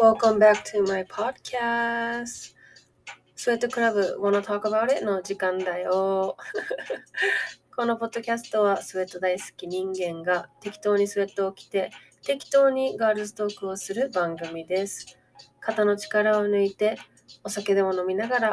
Welcome back to my podcast. スウェットクラブ Wanna Talk About It? の時間だよ。このポッドキャストはスウェット大好き人間が適当にスウェットを着て適当にガールズトークをする番組です。肩の力を抜いてお酒でも飲みながら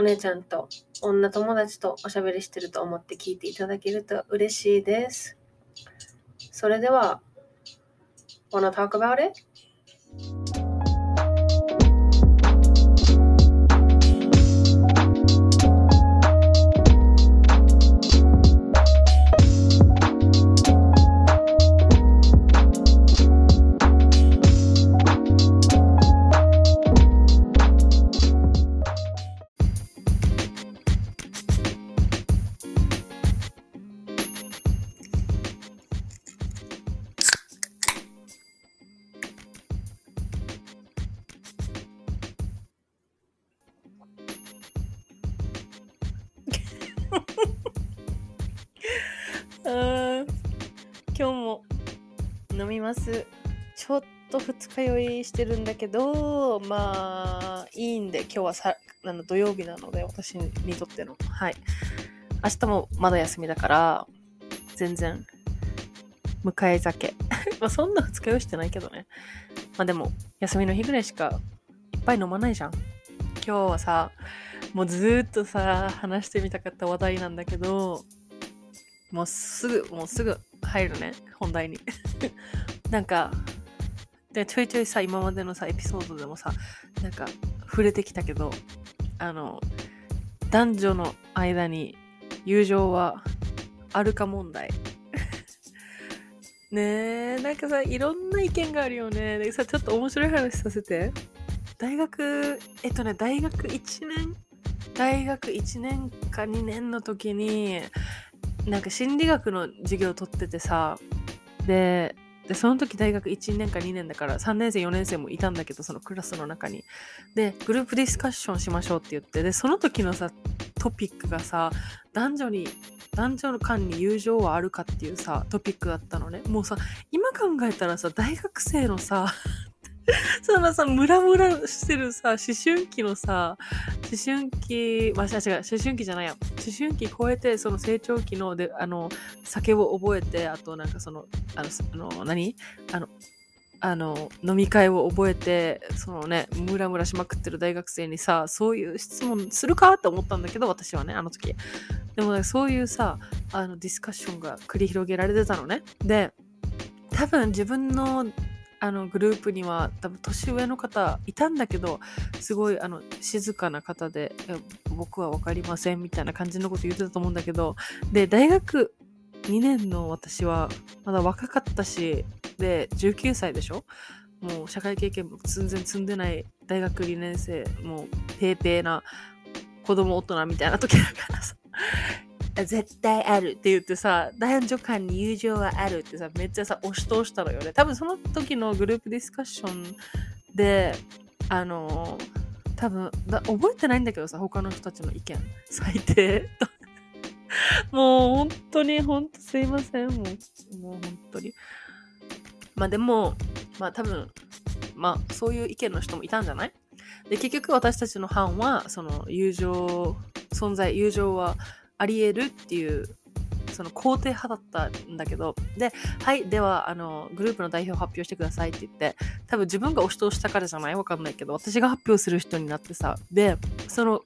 お姉ちゃんと女友達とおしゃべりしてると思って聞いていただけると嬉しいです。それでは Wanna Talk About It? みます。ちょっと二日酔いしてるんだけど、まあ、いいんで、今日はさあの土曜日なので、私にとっての。はい。明日もまだ休みだから、全然、迎え酒。まあ、そんな二日酔いしてないけどね。まあでも、休みの日ぐらいしかいっぱい飲まないじゃん。今日はさ、もうずっとさ、話してみたかった話題なんだけど、もうすぐ、もうすぐ入るね、本題に。なんか、で、ちょいちょいさ、今までのさ、エピソードでもさ、なんか、触れてきたけど、あの、男女の間に友情はあるか問題。ねえ、なんかさ、いろんな意見があるよね。でさ、ちょっと面白い話させて。大学、えっとね、大学1年、大学1年か2年の時に、なんか心理学の授業を取っててさででその時大学1年か2年だから3年生4年生もいたんだけどそのクラスの中に。でグループディスカッションしましょうって言ってでその時のさトピックがさ男女に男女の間に友情はあるかっていうさトピックだったのね。もうさ今考えたらさ大学生のさ そのさムラムラしてるさ思春期のさ思春期、まあ、違う、思春期じゃないや。思春期超えて、その成長期の、で、あの、酒を覚えて、あとなんかその、あの、あの何？あの、あの、飲み会を覚えて、そのね、ムラムラしまくってる大学生にさ、そういう質問するかって思ったんだけど、私はね、あの時。でも、ね、そういうさ、あの、ディスカッションが繰り広げられてたのね。で、多分自分のあのグループには多分年上の方いたんだけどすごいあの静かな方で僕は分かりませんみたいな感じのこと言ってたと思うんだけどで大学2年の私はまだ若かったしで19歳でしょ？もう社会経験も全然積んでない大学2年生もうペーペーな子供大人みたいな時だからさ。絶対あるって言ってさ、男女間に友情はあるってさ、めっちゃさ、押し通したのよね。多分その時のグループディスカッションで、あの、多分だ覚えてないんだけどさ、他の人たちの意見。最低。もう本当に、本当すいません。もう、もう本当に。まあでも、まあ多分、まあそういう意見の人もいたんじゃない？で、結局私たちの班は、その友情、存在、友情は、あり得るっていうその肯定派だったんだけどではいではあのグループの代表発表してくださいって言って多分自分が押し通したからじゃない？わかんないけど私が発表する人になってさでその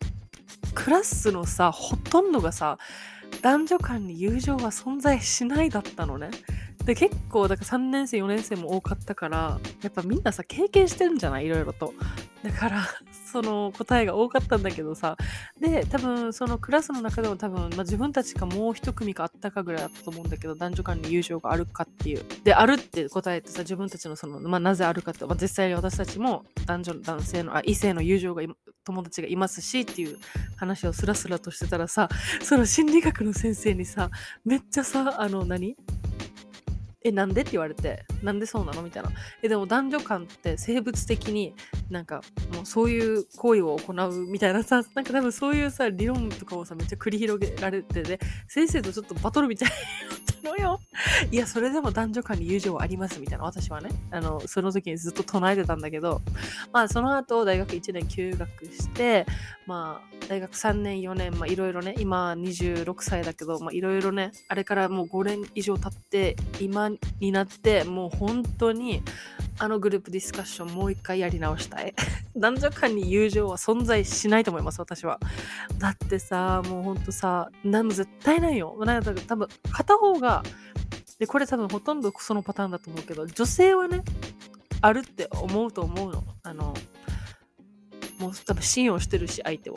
クラスのさほとんどがさ男女間に友情は存在しないだったのね。で結構だから3年生4年生も多かったからやっぱみんなさ経験してるんじゃない？いろいろと。だから その答えが多かったんだけどさ。で多分そのクラスの中でも多分、まあ、自分たちかもう一組かあったかぐらいだったと思うんだけど男女間に友情があるかっていう。であるって答えてさ自分たちのその、まあ、なぜあるかって、まあ、実際に私たちも男女男性のあ異性の友情が友達がいますしっていう話をスラスラとしてたらさその心理学の先生にさめっちゃさあの何？え、なんで？って言われて、なんでそうなの？みたいな。え、でも男女間って生物的になんかもうそういう行為を行うみたいなさ、なんか多分そういうさ、理論とかをさ、めっちゃ繰り広げられてで、先生とちょっとバトルみたいにな。ってのよ。いや、それでも男女間に友情ありますみたいな、私はね、あの、その時にずっと唱えてたんだけど、まあその後大学1年休学して、まあ大学3年4年、まあいろいろね、今26歳だけど、まあいろいろね、あれからもう5年以上経って、今になってもう本当にあのグループディスカッションもう一回やり直したい。男女間に友情は存在しないと思います私は。だってさもうほんとさ何も絶対ないよ。なんか多分片方がでこれ多分ほとんどそのパターンだと思うけど女性はねあるって思うと思うの。あのもう多分信用してるし相手を。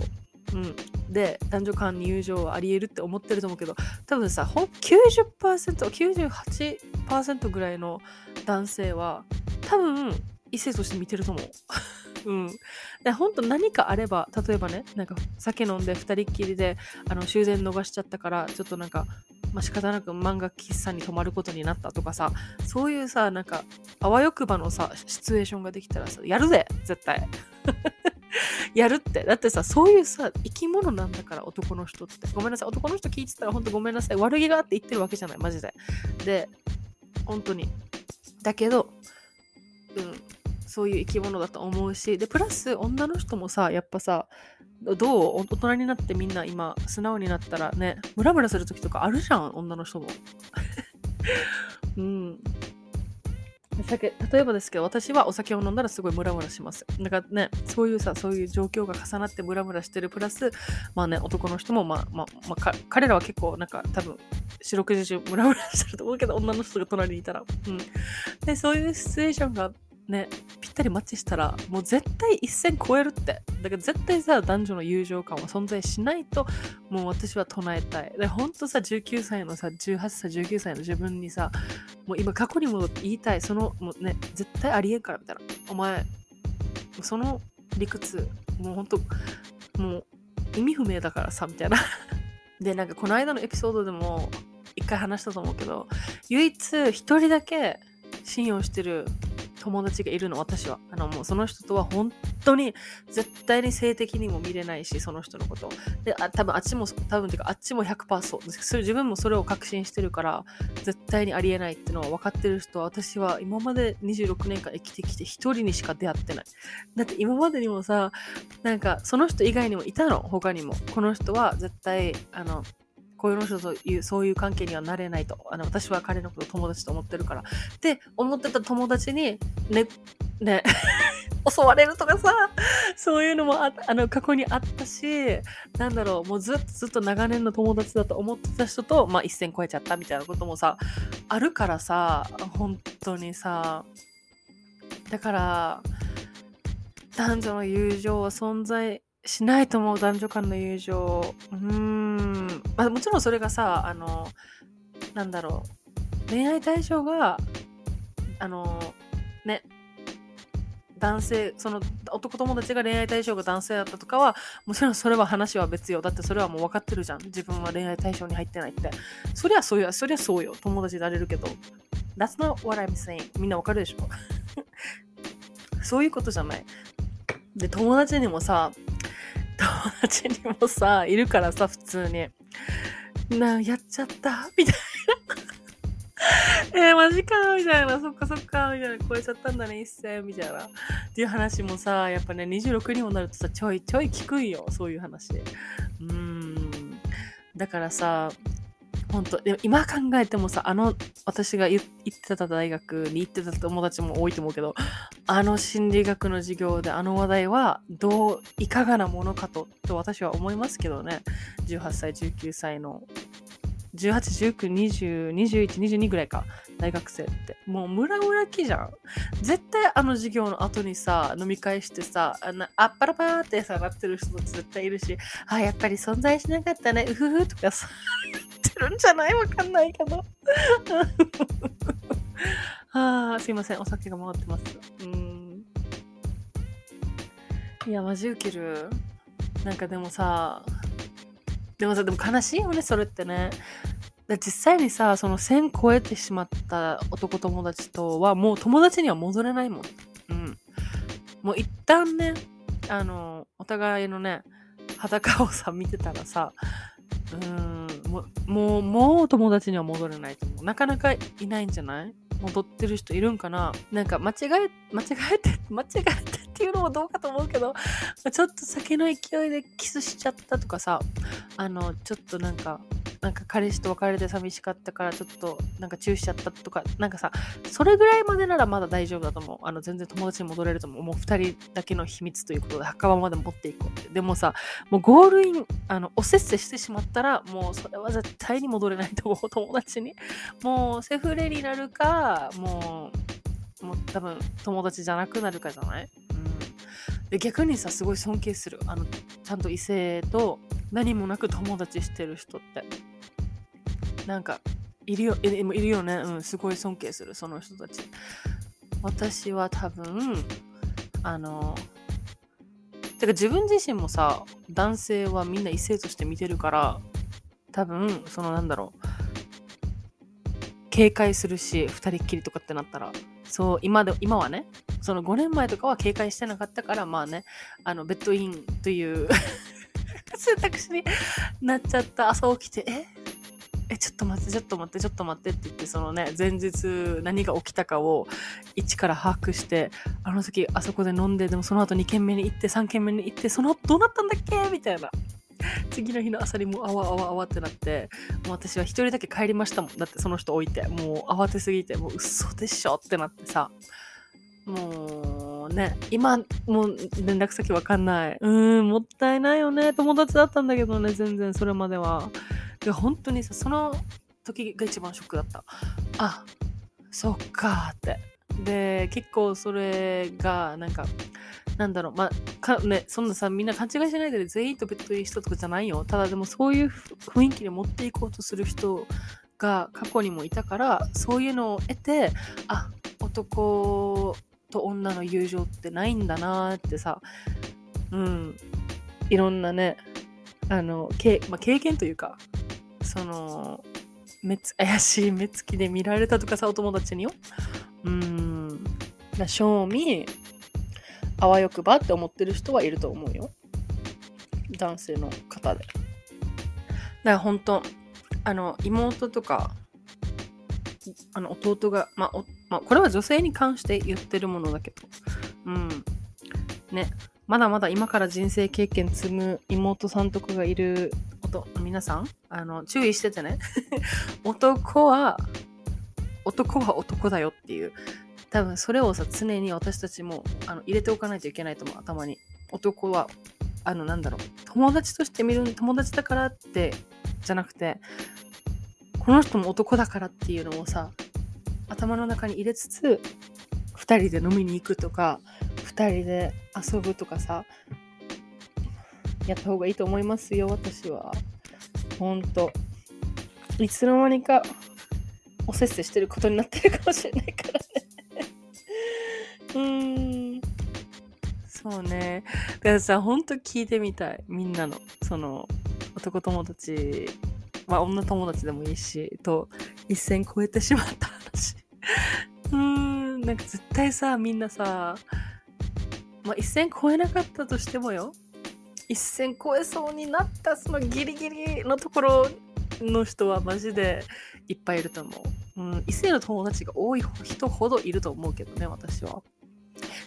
うん、で男女間に友情はありえるって思ってると思うけど多分さほ 90%98% ぐらいの男性は多分異性として見てると思う。うん、で本当何かあれば例えばねなんか酒飲んで2人っきりであの終電逃しちゃったからちょっとなんか、まあ、仕方なく漫画喫茶に泊まることになったとかさそういうさなんかあわよくばのさシチュエーションができたらさやるぜ絶対 やるって。だってさ、そういうさ、生き物なんだから、男の人って。ごめんなさい。男の人聞いてたら、ほんとごめんなさい。悪気があって言ってるわけじゃない、マジで。で、本当に。だけど、うん、そういう生き物だと思うし、で、プラス、女の人もさ、やっぱさ、どう？大人になってみんな今、素直になったらね、ムラムラする時とかあるじゃん、女の人も。うん。例えばですけど私はお酒を飲んだらすごいムラムラしますだからねそういうさそういう状況が重なってムラムラしてるプラスまあね男の人もまあまあ、まあ、彼らは結構なんか多分四六時中ムラムラしてると思うけど女の人が隣にいたらうんでそういうシチュエーションがね、ぴったりマッチしたら、もう絶対一線超えるって。だから絶対さ、男女の友情感は存在しないと、もう私は唱えたい。で、ほんとさ、19歳のさ、18歳、19歳の自分にさ、もう今過去に戻って言いたい。その、もうね、絶対ありえんから、みたいな。お前、その理屈、もうほんと、もう意味不明だからさ、みたいな。で、なんかこの間のエピソードでも一回話したと思うけど、唯一一人だけ信用してる友達がいるの、私は。あの、もうその人とは本当に絶対に性的にも見れないし、その人のこと。で、あ多分あっちも、多分てかあっちも100%そう。自分もそれを確信してるから、絶対にありえないっていうのは分かってる人は、私は今まで26年間生きてきて一人にしか出会ってない。だって今までにもさ、なんかその人以外にもいたの、他にも。この人は絶対、あの、こういうの人というそういう関係にはなれないと。あの私は彼のことを友達と思ってるから。って思ってた友達にねね 襲われるとかさそういうのもああの過去にあったしなんだろうもうずっとずっと長年の友達だと思ってた人と、まあ、一線超えちゃったみたいなこともさあるからさ本当にさ。だから男女の友情は存在しないと思う男女間の友情。うーん、まあ、もちろんそれがさあのなんだろう。恋愛対象があのね男性その男友達が恋愛対象が男性だったとかはもちろんそれは話は別よ。だってそれはもう分かってるじゃん。自分は恋愛対象に入ってないって。そりゃそうやそりゃそうよ。友達になれるけど。That's not what I'm saying. みんな分かるでしょ？そういうことじゃない。で友達にもさ友達にもさ、いるからさ、普通に。な、やっちゃった？みたいな。えー、マジかみたいな。そっかそっかみたいな。超えちゃったんだね、一斉みたいな。っていう話もさ、やっぱね、26にもなるとさ、ちょいちょい聞くんよ。そういう話。うーん。だからさ、本当でも今考えてもさあの私が行ってた大学に行ってた友達も多いと思うけどあの心理学の授業であの話題はどういかがなものかとと私は思いますけどね18歳19歳の18、19、20、21、22ぐらいか。大学生って。もうムラムラ期じゃん。絶対あの授業の後にさ、飲み会してさ、あの、あっぱらぱーってさ、なってる人絶対いるし、あ、やっぱり存在しなかったね、うふふとかさ、るんじゃない？わかんないけど。ああ、すいません。お酒が回ってます。うん。いや、マジウケる。なんかでもさ、でもさ、でも悲しいよね、それってね。実際にさその線超えてしまった男友達とはもう友達には戻れないもんうんもう一旦ねあのお互いのね裸をさ見てたらさうんもうもう友達には戻れないと思う。なかなかいないんじゃない？戻ってる人いるんかな？なんか間違え間違えて 間違えてっていうのもどうかと思うけどちょっと酒の勢いでキスしちゃったとかさあのちょっとなんかなんか彼氏と別れて寂しかったからちょっとなんかチューしちゃったとかなんかさそれぐらいまでならまだ大丈夫だと思う。あの全然友達に戻れると思う。もう2人だけの秘密という。ことで墓場まで持っていこうって。でもさもうゴールインあのおせっせしてしまったらもうそれは絶対に戻れないと思う。友達に。もうセフレになるかもうもう多分友達じゃなくなるかじゃない？うん。で逆にさすごい尊敬するあのちゃんと異性と何もなく友達してる人って。なんかいるよいるよね。うんすごい尊敬するその人たち。私は多分あのてか自分自身もさ男性はみんな異性として見てるから多分そのなんだろう。警戒するし二人っきりとかってなったら。そう今で今はねその5年前とかは警戒してなかったからまあねあのベッドインという 選択肢になっちゃった。朝起きてえ？えちょっと待ってちょっと待ってちょっと待ってって言ってそのね前日何が起きたかを一から把握してあの時あそこで飲んででもその後2軒目に行って3軒目に行ってその後どうなったんだっけ？みたいな。次の日の朝にもうあわあわあわってなってもう私は一人だけ帰りましたもん。だってその人置いてもう慌てすぎてもう嘘でしょってなってさ。もうね今もう連絡先わかんない。うーんもったいないよね。友達だったんだけどね全然それまでは。で本当にさその時が一番ショックだった。あそっかって。で結構それがなんかなんだろう。まあかねそんなさみんな勘違いしないで全員とベッドいい人とかじゃないよ。ただでもそういう雰囲気で持っていこうとする人が過去にもいたからそういうのを得てあ男と女の友情ってないんだなってさうん。いろんなねあのけ、まあ、経験というかその目つ怪しい目つきで見られたとかさお友達によ。うん。だ正味あわよくばって思ってる人はいると思うよ。男性の方で。だから本当あの妹とかあの弟が、まあおまあ、これは女性に関して言ってるものだけど、うん。ね、まだまだ今から人生経験積む妹さんとかがいる皆さん、あの、注意しててね。男は、男は男だよっていう。多分それをさ、常に私たちもあの入れておかないといけないと思う、頭に。男は、あの、なんだろう、友達として見る、友達だからって、じゃなくて、この人も男だからっていうのをさ頭の中に入れつつ2人で飲みに行くとか2人で遊ぶとかさやった方がいいと思いますよ私は。ほんといつの間にかおせっせしてることになってるかもしれないからね。うーん。そうね。だからさほんと聞いてみたい。みんなの。その男友達まあ女友達でもいいし、と一線超えてしまった話。うーん、なんか絶対さ、みんなさ、まあ一線超えなかったとしてもよ、一線超えそうになったそのギリギリのところの人はマジでいっぱいいると思う。うん、異性の友達が多い人ほどいると思うけどね、私は。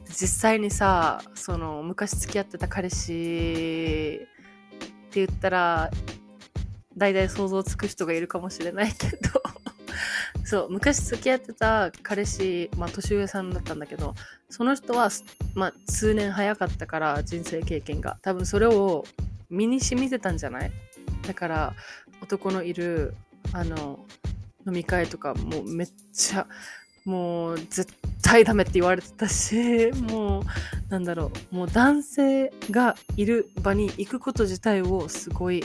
実際にさ、その昔付き合ってた彼氏って言ったら大体想像つく人がいるかもしれないけどそう昔付き合ってた彼氏、まあ、年上さんだったんだけどその人は、まあ、数年早かったから人生経験が。多分それを身に染みてたんじゃない？だから男のいるあの飲み会とかもうめっちゃもう絶対ダメって言われてたし もうなんだろう。もう男性がいる場に行くこと自体をすごい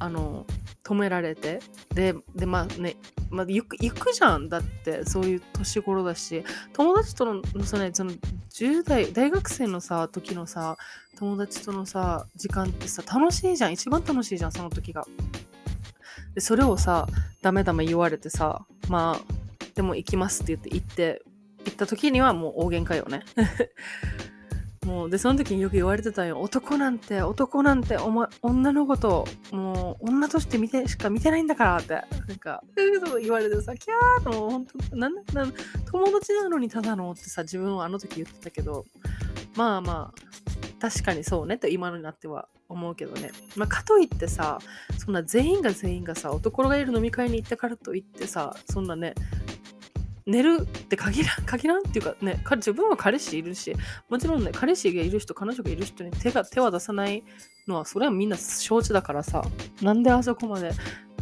あの止められて。ででまあね、まあ、行く行くじゃん。だってそういう年頃だし。友達とのその,、ね、その10代大学生のさ時のさ友達とのさ時間ってさ楽しいじゃん。一番楽しいじゃんその時が。でそれをさダメダメ言われてさまあでも行きますって言って行って行った時にはもう大喧嘩よね。もうでその時によく言われてたよ男なんて男なんてお、ま、女の子ともう女として見てしか見てないんだからってなんか言われてさキャーともう本当なんなん友達なのにただのってさ自分はあの時言ってたけどまあまあ確かにそうねと今のになっては思うけどね。まあ、かといってさ、そんな全員が全員がさ、男がいる飲み会に行ったからといってさ、そんなね、寝るって限らん、限らんっていうかね、自分は彼氏いるし、もちろんね、彼氏がいる人、彼女がいる人に手が、手は出さないのは、それはみんな承知だからさ、なんであそこまで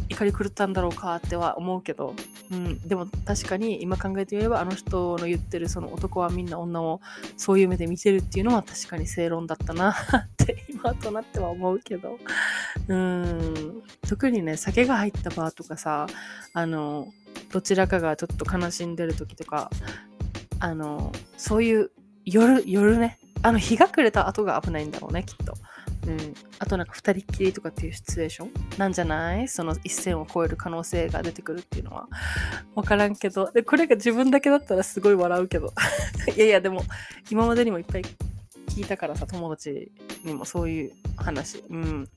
怒り狂ったんだろうかっては思うけど、うん、でも確かに今考えてみればあの人の言ってるその男はみんな女をそういう目で見てるっていうのは確かに正論だったな って今となっては思うけど。うん特にね酒が入ったバーとかさあのどちらかがちょっと悲しんでる時とかあのそういう夜夜ね。あの日が暮れた後が危ないんだろうねきっと。うん、あとなんか2人っきりとかっていうシチュエーション？なんじゃない？その一線を越える可能性が出てくるっていうのは。分からんけど。でこれが自分だけだったらすごい笑うけど。いやいやでも今までにもいっぱい聞いたからさ友達にもそういう話。うん。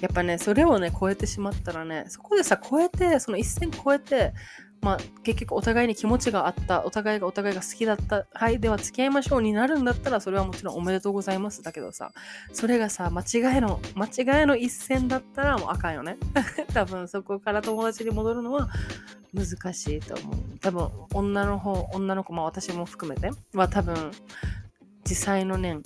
やっぱねそれをね超えてしまったらねそこでさ超えてその一線超えてまあ、結局お互いに気持ちがあったお互いがお互いが好きだったはいでは付き合いましょうになるんだったらそれはもちろんおめでとうございます。だけどさそれがさ間違いの間違いの一線だったらもうあかんよね。多分そこから友達に戻るのは難しいと思う。多分女の方女の子まあ私も含めては多分実際の念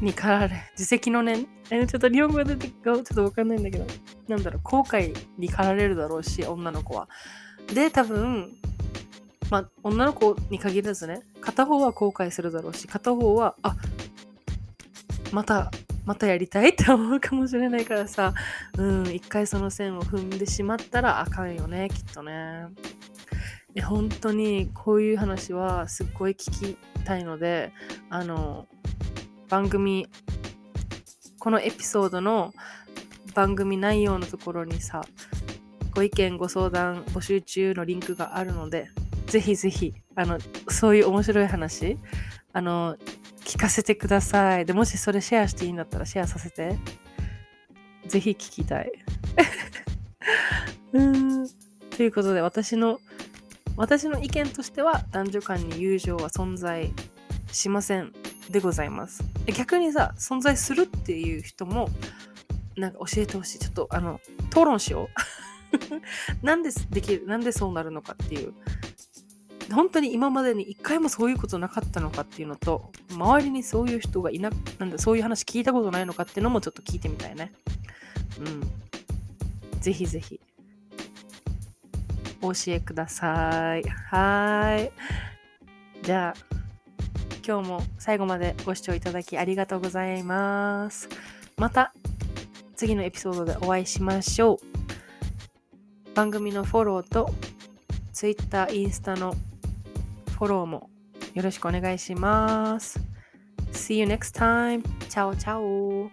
に駆られ、自責の念、えちょっと日本語が出てちょっとわかんないんだけど、なんだろう、後悔に駆られるだろうし、女の子は。で、多分、まあ、女の子に限らずね、片方は後悔するだろうし、片方は、あ、また、またやりたいって思うかもしれないからさ、うん、一回その線を踏んでしまったらあかんよね、きっとね。え本当にこういう話はすっごい聞きたいので、あの、番組、このエピソードの番組内容のところにさ、ご意見、ご相談募集中のリンクがあるので、ぜひぜひ、あの、そういう面白い話、あの、聞かせてください。で、もしそれシェアしていいんだったらシェアさせて。ぜひ聞きたい。うん。ということで、私の、私の意見としては、男女間に友情は存在しませんでございます。逆にさ、存在するっていう人も、なんか教えてほしい。ちょっと、あの、討論しよう。なんでできるなんでそうなるのかっていう。本当に今までに一回もそういうことなかったのかっていうのと周りにそういう人がいななんだそういう話聞いたことないのかっていうのもちょっと聞いてみたいね。うん。ぜひぜひ。お教えください。はい。じゃあ今日も最後までご視聴いただきありがとうございます。また次のエピソードでお会いしましょう。番組のフォローと Twitter、インスタのフォローもよろしくお願いします。See you next time. チャオチャオ。